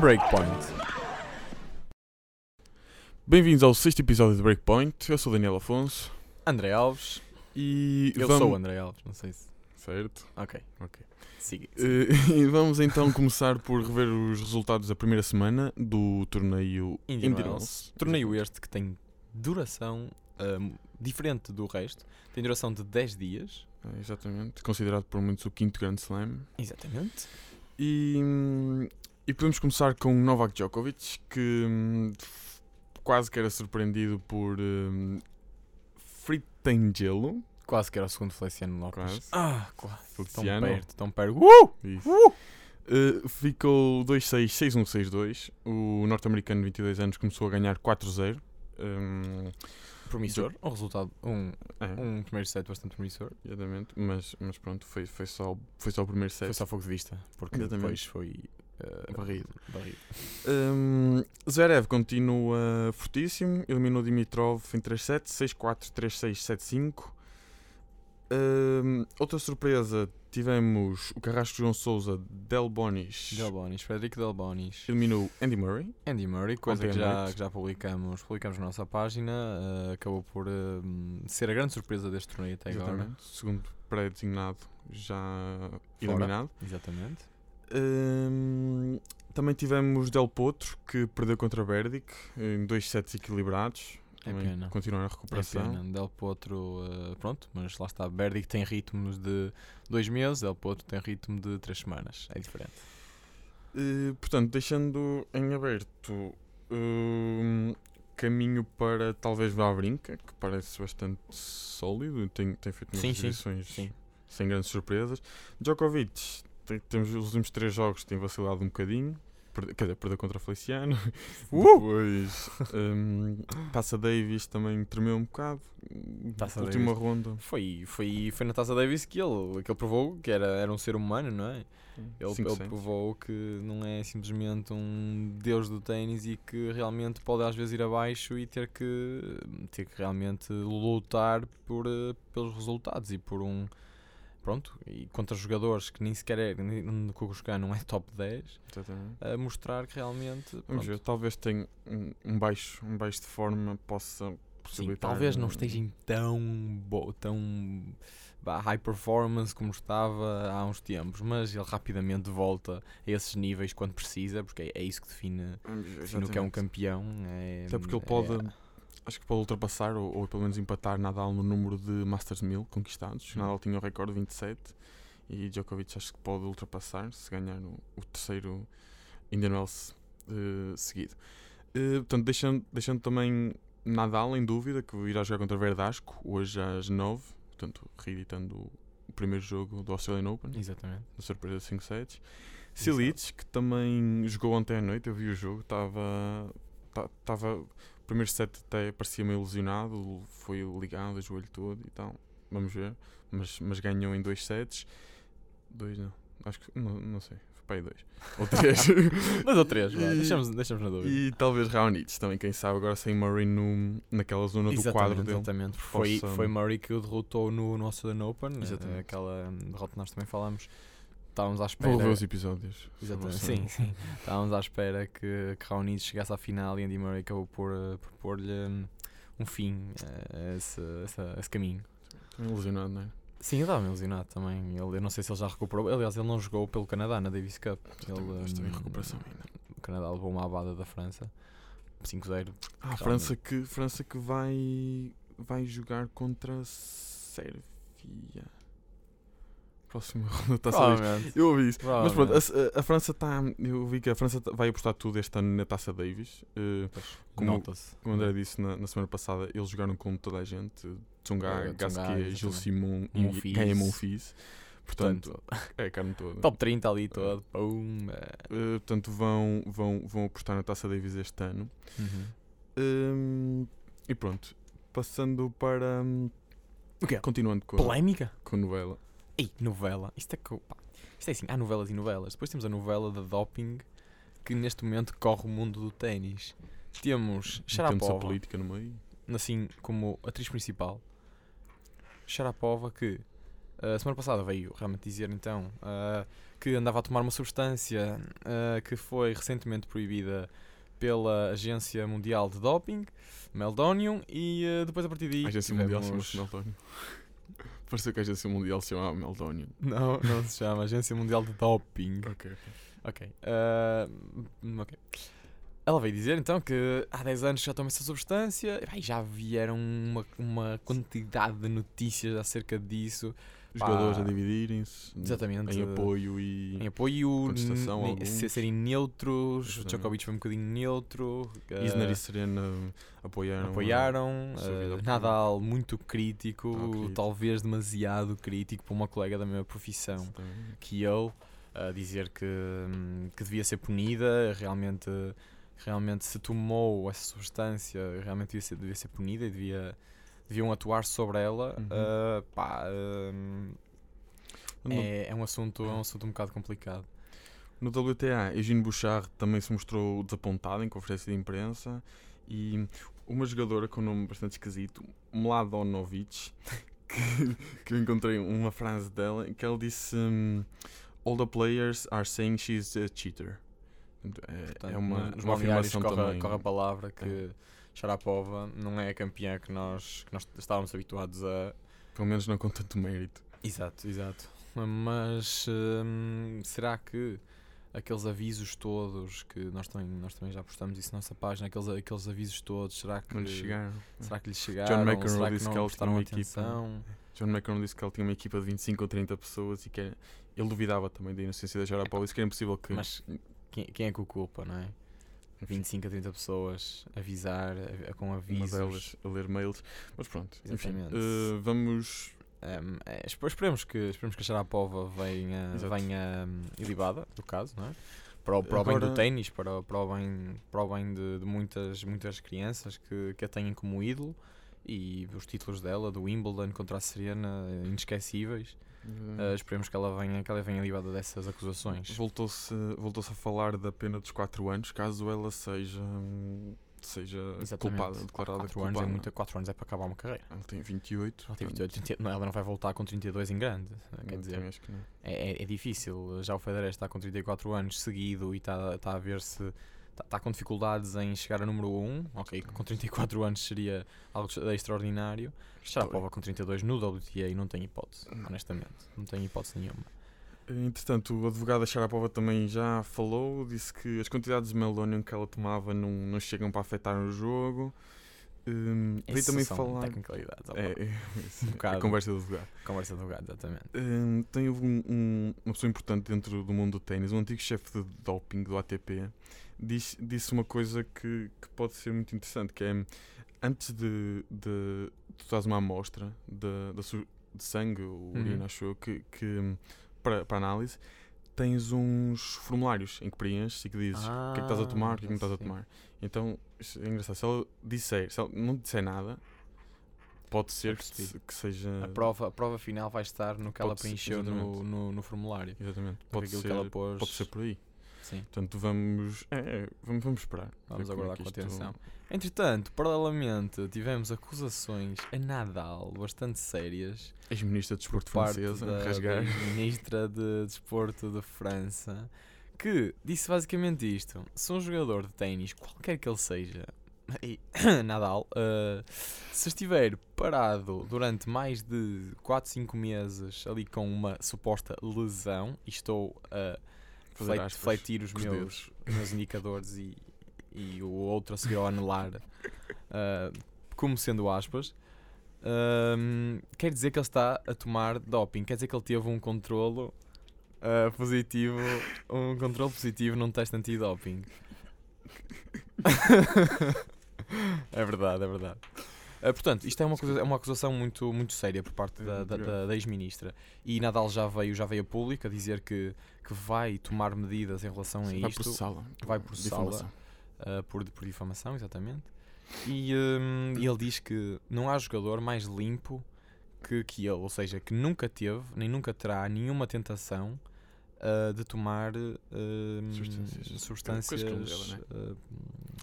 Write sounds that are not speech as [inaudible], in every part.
Breakpoint. Bem-vindos ao sexto episódio de Breakpoint. Eu sou o Daniel Afonso André Alves. e Eu vamos... sou o André Alves, não sei se. Certo. Ok. Ok. Siga. Eh, [laughs] e vamos então começar por rever os resultados da primeira semana do torneio Indian Indian Wells. Wells. Torneio este que tem duração diferente do resto. Tem duração de 10 dias. Eh, Exatamente. Considerado por muitos o quinto Grand Slam. Exatamente. E, hum, e podemos começar com Novak Djokovic, que hum, quase que era surpreendido por hum, Fritangelo. Quase que era o segundo Feliciano Lopes. Quase. Ah, quase. Tão Feliciano. perto, tão perto. Uh! Uh! Uh, ficou 2-6, 6-1, 6-2. O norte-americano de 22 anos começou a ganhar 4-0. Um, Promissor. Um resultado. Um, é, um primeiro set bastante promissor. exatamente. Mas, mas pronto, foi, foi, só, foi só o primeiro set. Foi só fogo de vista. Porque Exatamente. depois foi. Ah, Barrido. barrido. Um, Zverev continua fortíssimo. Eliminou Dimitrov em 3-7, 6-4, 3-6, 7-5. Um, outra surpresa, tivemos o Carrasco João Souza Del Bonis. Delbonis. Frederico Delbonis. Eliminou Andy Murray. Andy Murray, coisa que já, que já publicamos, publicamos na nossa página, eh, acabou por eh, ser a grande surpresa deste torneio até agora. Exatamente. Segundo pré-designado, já eliminado. Exatamente. Hum, também tivemos Del Potro, que perdeu contra Berdic em dois sets equilibrados. É pena. Continuar a É recuperação. pena. Del Potro, eh, pronto, mas lá está. Berdic tem ritmos de dois meses, Del Potro tem ritmo de três semanas. É diferente. Eh, portanto, deixando em aberto hum, caminho para talvez Vavrinka, que parece bastante sólido, tem, tem feito umas Sim, sim, exibições sim. sem grandes surpresas. Djokovic, temos os últimos três jogos, tem vacilado um bocadinho. Perde- Quer dizer, perdeu contra o Feliciano. [laughs] Uh! Depois, hum, Taça Davis também tremeu um bocado. Taça Última Davis. ronda. Foi, foi, foi na Taça Davis que ele, que ele provou que era, era um ser humano, não é? Ele, ele provou que não é simplesmente um deus do ténis e que realmente pode às vezes ir abaixo e ter que, ter que realmente lutar por, eh, pelos resultados e por um. Pronto, e contra jogadores que nem sequer é. nem- No jogar não é top 10, Exatamente. a mostrar que realmente. Vamos ver, talvez tenha um, um baixo, um baixo de forma possa sim, possibilitar. talvez não um- esteja em tão, bo, tão vá, high performance como estava há uns tempos, mas ele rapidamente volta a esses níveis quando precisa, porque é, é isso que define define o que é um campeão. É, Até porque ele é- pode, acho que pode ultrapassar ou, ou pelo menos empatar Nadal no número de Masters 1000 conquistados. Uhum. Nadal tinha o recorde de 27 e Djokovic acho que pode ultrapassar se ganhar o, o terceiro Indian Wells eh, seguido. Eh, portanto, deixando, deixando também Nadal em dúvida, que irá jogar contra Verdasco hoje às 9, portanto, reeditando o, primeiro jogo do Australian Open, Exatamente. da surpresa de 5 sets. Silic, que também jogou ontem à noite, eu vi o jogo, estava. Estava. O primeiro set até parecia meio lesionado, foi ligado, o joelho todo e tal. Vamos ver. Mas, mas ganhou em dois sets. Dois não. Acho que. Não, não sei. Foi para aí dois. Ou três. [laughs] Dois ou três, E- deixamos, deixamos na dúvida. e talvez Raonic também, quem sabe, agora sem Murray no, naquela zona do quadro dele. Exatamente, foi, Possa- foi Murray que o derrotou no, no Australian Open, eh, Exatamente. aquela hum, derrota que nós também falamos. Estávamos à espera. Vou ver os episódios. Exatamente, sim, sim. Estávamos à espera que, que Raonic chegasse à final e Andy Murray acabou por, eh, pôr-lhe hum, um fim a esse, essa- esse caminho. Também lesionado, não é? Sim, ele estava lesionado também. Ele, eu não sei se ele já recuperou. Aliás, ele não jogou pelo Canadá na Davis Cup. Ele, está em recuperação ainda. O Canadá levou uma abada da França. 5-0. Ah, a França que, França que vai, vai jogar contra a Sérvia. Próxima ronda está a Provavelmente. Eu ouvi isso. Mas pronto, a, a França está. Eu vi que a França tá- vai apostar tudo este ano na taça Davis. Eh, como- como o André disse na, na semana passada, eles jogaram com toda a gente: Tsonga, Tsonga, Gasquet, Gil. Simon e Monfils. Gaia Monfils. Portanto, é a carne toda. top 30 ali todo. Pum, eh. Eh, portanto, vão, vão, vão apostar na taça Davis este ano. Uhum. Hum, e pronto, passando para. hum, O quê? Continuando com Polémica? com a novela. Ei, novela. Isto é, que, pá, isto é assim, há novelas e novelas. Depois temos a novela da doping que neste momento corre o mundo do ténis. Temos Temos a Sharapova, política no meio. assim como atriz principal. Sharapova que a semana passada veio realmente dizer então ah, que andava a tomar uma substância ah, que foi recentemente proibida pela Agência Mundial de Doping, Meldonium, e depois a partir daí A Agência Mundial tivemos- chama-se Meldónio. [laughs] Pareceu que a Agência Mundial se chamava Meldónio. Não, não se chama Agência Mundial de Doping. [laughs] Ok. Ok. ah, ok. Ela veio dizer então que há 10 anos já toma essa substância. E, bem, já vieram uma, uma quantidade de notícias acerca disso. Os jogadores a dividirem-se Exatamente. em apoio e. Em apoio, se- serem neutros. Exatamente. Djokovic foi um bocadinho neutro. ah, Isner e Serena apoiaram. apoiaram. vida ah, apoiou. Nadal muito crítico, Ah, crítico. talvez demasiado crítico para uma colega da mesma profissão. Exatamente. que eu a dizer que, hum, que devia ser punida, realmente, realmente se tomou essa substância, realmente devia ser, devia ser punida e devia, deviam atuar sobre ela. Uhum. Ah, pá, hum, No, é, é um assunto, é um assunto um bocado complicado. no WTA, Eugene Bouchard também se mostrou desapontado em conferência de imprensa e uma jogadora com um nome bastante esquisito, Mladonovic, [laughs] que, que eu encontrei uma frase dela que ela disse: hum, All the players are saying she's a cheater. Portanto, É, Portanto, é uma, uma afirmação corre, também. corre a palavra que Sharapova não é a campeã que nós, que nós estávamos habituados a, Pelo menos não com tanto mérito. Exato, exato. Mas hum, será que aqueles avisos todos que nós também, nós também já postamos isso na nossa página, aqueles, aqueles avisos todos, será que, Não lhe chegaram. será que lhes chegaram? McEnroe será que disse que ela prestaram tinha uma equipa. atenção? John McEnroe disse que ele tinha uma equipa de 25 ou 30 pessoas e que ele duvidava também da inocência da Sharapova. Disse que era impossível que. Mas quem, quem é que o culpa, não é? 25 a 30 pessoas avisar a- a- com uma avisos. delas a ler mails. Mas pronto, enfim, Exatamente. eh, vamos. Hum, é, espe- esperemos, que, esperemos que a Sharapova venha, Exato. venha hum, ilibada, do caso, não é? Para o, para o bem do Agora- ténis, para, para o bem, para o bem de, de muitas, muitas crianças que, que a têm como ídolo e os títulos dela, do Wimbledon contra a Serena, inesquecíveis. Uh, esperemos que ela venha, que ela venha livada dessas acusações. Voltou-se voltou a falar da pena dos 4 anos, caso ela seja, seja Exatamente. culpada, declarada 4 culpada. anos, é muito, 4 anos é para acabar uma carreira. Ela tem 28. Ela, tem portanto, 28, 30 não, ela não vai voltar com 32 em grande. Quer eu dizer, também acho que não. é, é, é difícil. Já o Federer está com 34 anos seguido e está, está a ver se. Está, está com dificuldades em chegar a número 1. Ok, com 34 anos seria algo extraordinário. Sharapova com 32 no WTA não tem hipótese, honestamente. Não tem hipótese nenhuma. Entretanto, o advogado da Sharapova também já falou, disse que as quantidades de Meldonium que ela tomava não, não chegam para afetar o jogo. Veio Isso também falar. tecnicalidades. É, é, Um é bocado. a conversa do advogado. Conversa de advogado, exatamente. Hum, tem um- um- uma pessoa importante dentro do mundo do ténis, um antigo chefe de doping do ATP, diz- disse uma coisa que, que pode ser muito interessante, que é antes de, de tu estás uma amostra de, de, de sangue ou Uhum. urina, acho eu, que, que, para, para análise, tens uns formulários em que preenches e que dizes o que é que estás a tomar, o que é que não estás a Ah, tomar. Então, é engraçado. Se ela disser, se ela não disser nada, pode ser que, se- que seja. A prova, a prova final vai estar no que ela Pode ser, preencheu no, no, no formulário. Exatamente. Pode ser, que ela pôs. pode ser por aí. Sim, Portanto, vamos. É, é, vamos, vamos esperar. vamos é aguardar com isto- atenção. Entretanto, paralelamente, tivemos acusações a Nadal bastante sérias Ex-ministra de por Desporto francesa, da, rasgar. ministra de Desporto de França, que disse basicamente isto: se um jogador de ténis, qualquer que ele seja, [coughs] e [coughs] Nadal, uh, se estiver parado durante mais de 4, 5 meses ali com uma suposta lesão, e estou a Fazer fle- aspas. fletir os meus, meus indicadores e, e o outro a seguir ao anelar uh, como sendo aspas, um, quer dizer que ele está a tomar doping, quer dizer que ele teve um controlo uh, positivo, um controle positivo num teste antidoping. [laughs] é verdade, é verdade. Uh, portanto, isto é uma, acusa- é uma acusação muito, muito séria por parte da, da, da- da ex-ministra. E Nadal já veio, já veio a público a dizer que, que vai tomar medidas em relação a Vai isto. vai processá-la. Difamação. uh, por, por difamação, exatamente. E, um, ele diz que não há jogador mais limpo que, que ele, ou seja, que nunca teve nem nunca terá nenhuma tentação uh, de tomar uh, Substâncias. substâncias deve, né? uh,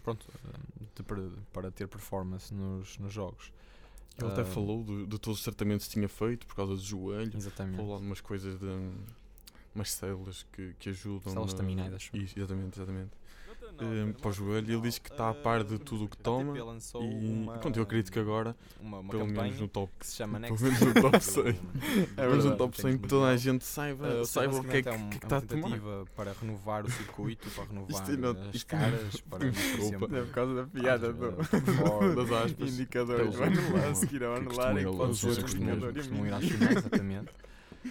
pronto, de- para, ter performance nos, nos jogos. Ele até falou de, de todos os tratamentos que tinha feito por causa do joelho. Exatamente. Falou algumas coisas de umas células que, que ajudam. Células na- estaminais, acho. Isso, exatamente, exatamente. Eh, para o joelho, ele diz que está a par de tudo o que toma E pronto, eu acredito que agora, uma, uma pelo menos no top, que se chama pelo menos no top [laughs] 100. do- pelo menos no top 100 que toda a gente saiba, Uh, saiba o que é que, basicamente um- que é que é está a tomar. para renovar o circuito, para [laughs] renovar é as isto é- caras, [laughs] para Desculpa. É por causa da piada do, Ford, das aspas. indicador. Eles O anular, a seguir ao que anular é que ir pode ser outros costumam, e ir às mínimo. finais, exatamente.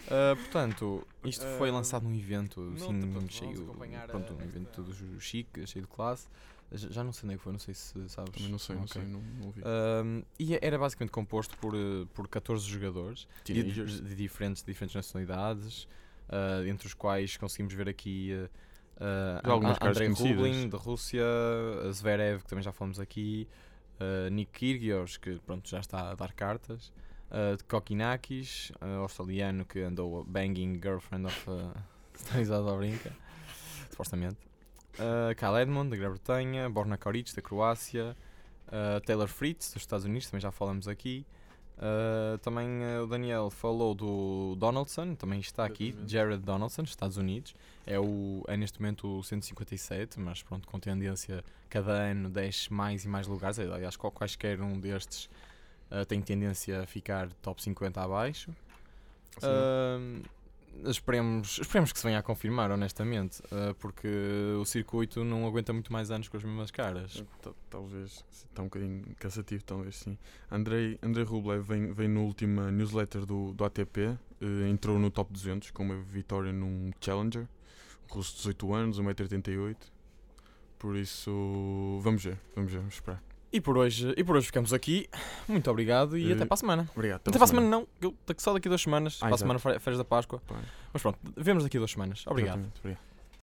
Uh, portanto, isto foi Ah, lançado num evento assim, vamos cheio, pronto, um evento todo chique, cheio de classe. Já já não sei onde é que foi, não sei se sabes. Também não sei, não sei, não, não vi. Um, e era basicamente composto por, uh, por 14 jogadores de, de, diferentes, diferentes nacionalidades, uh, entre os quais conseguimos ver aqui uh, uh, Andrei. Rubin, da Rússia, Zverev, que também já falamos aqui, uh, Nick Kyrgios, que pronto, já está a dar cartas, uh, Kokinakis, uh, australiano que andou banging girlfriend of [laughs] uh, Stanislas Wawrinka, supostamente. Uh, Kyle Edmond, da Grã-Bretanha, Borna Koric, da Croácia, uh, Taylor Fritz, dos Estados Unidos, também já falamos aqui. Uh, também uh, o Daniel falou do Donaldson, também está aqui. Jared Donaldson, dos Estados Unidos. É, o, é neste momento o 157, mas pronto, com tendência cada ano desce mais e mais lugares. Aliás, quaisquer um destes uh, tem tendência a ficar top 50 abaixo. Uh, esperemos, esperemos que se venha a confirmar, honestamente, uh, porque o circuito não aguenta muito mais anos com as mesmas caras. ta- Talvez está um bocadinho cansativo, talvez sim. Andrei, Andrei Rublev vem, vem no última newsletter do, do ATP, eh, entrou no top 200 com uma vitória num Challenger, russo de 18 anos, 1,88m. Por isso, vamos ver, vamos ver, vamos esperar. E por hoje, e por hoje ficamos aqui. Muito obrigado e Eh, até para a semana. Obrigado. Até para a semana não, eu- só daqui a duas semanas. Ah, para a semana, férias da Páscoa. Bem, Mas pronto, vemos daqui a duas semanas. Obrigado.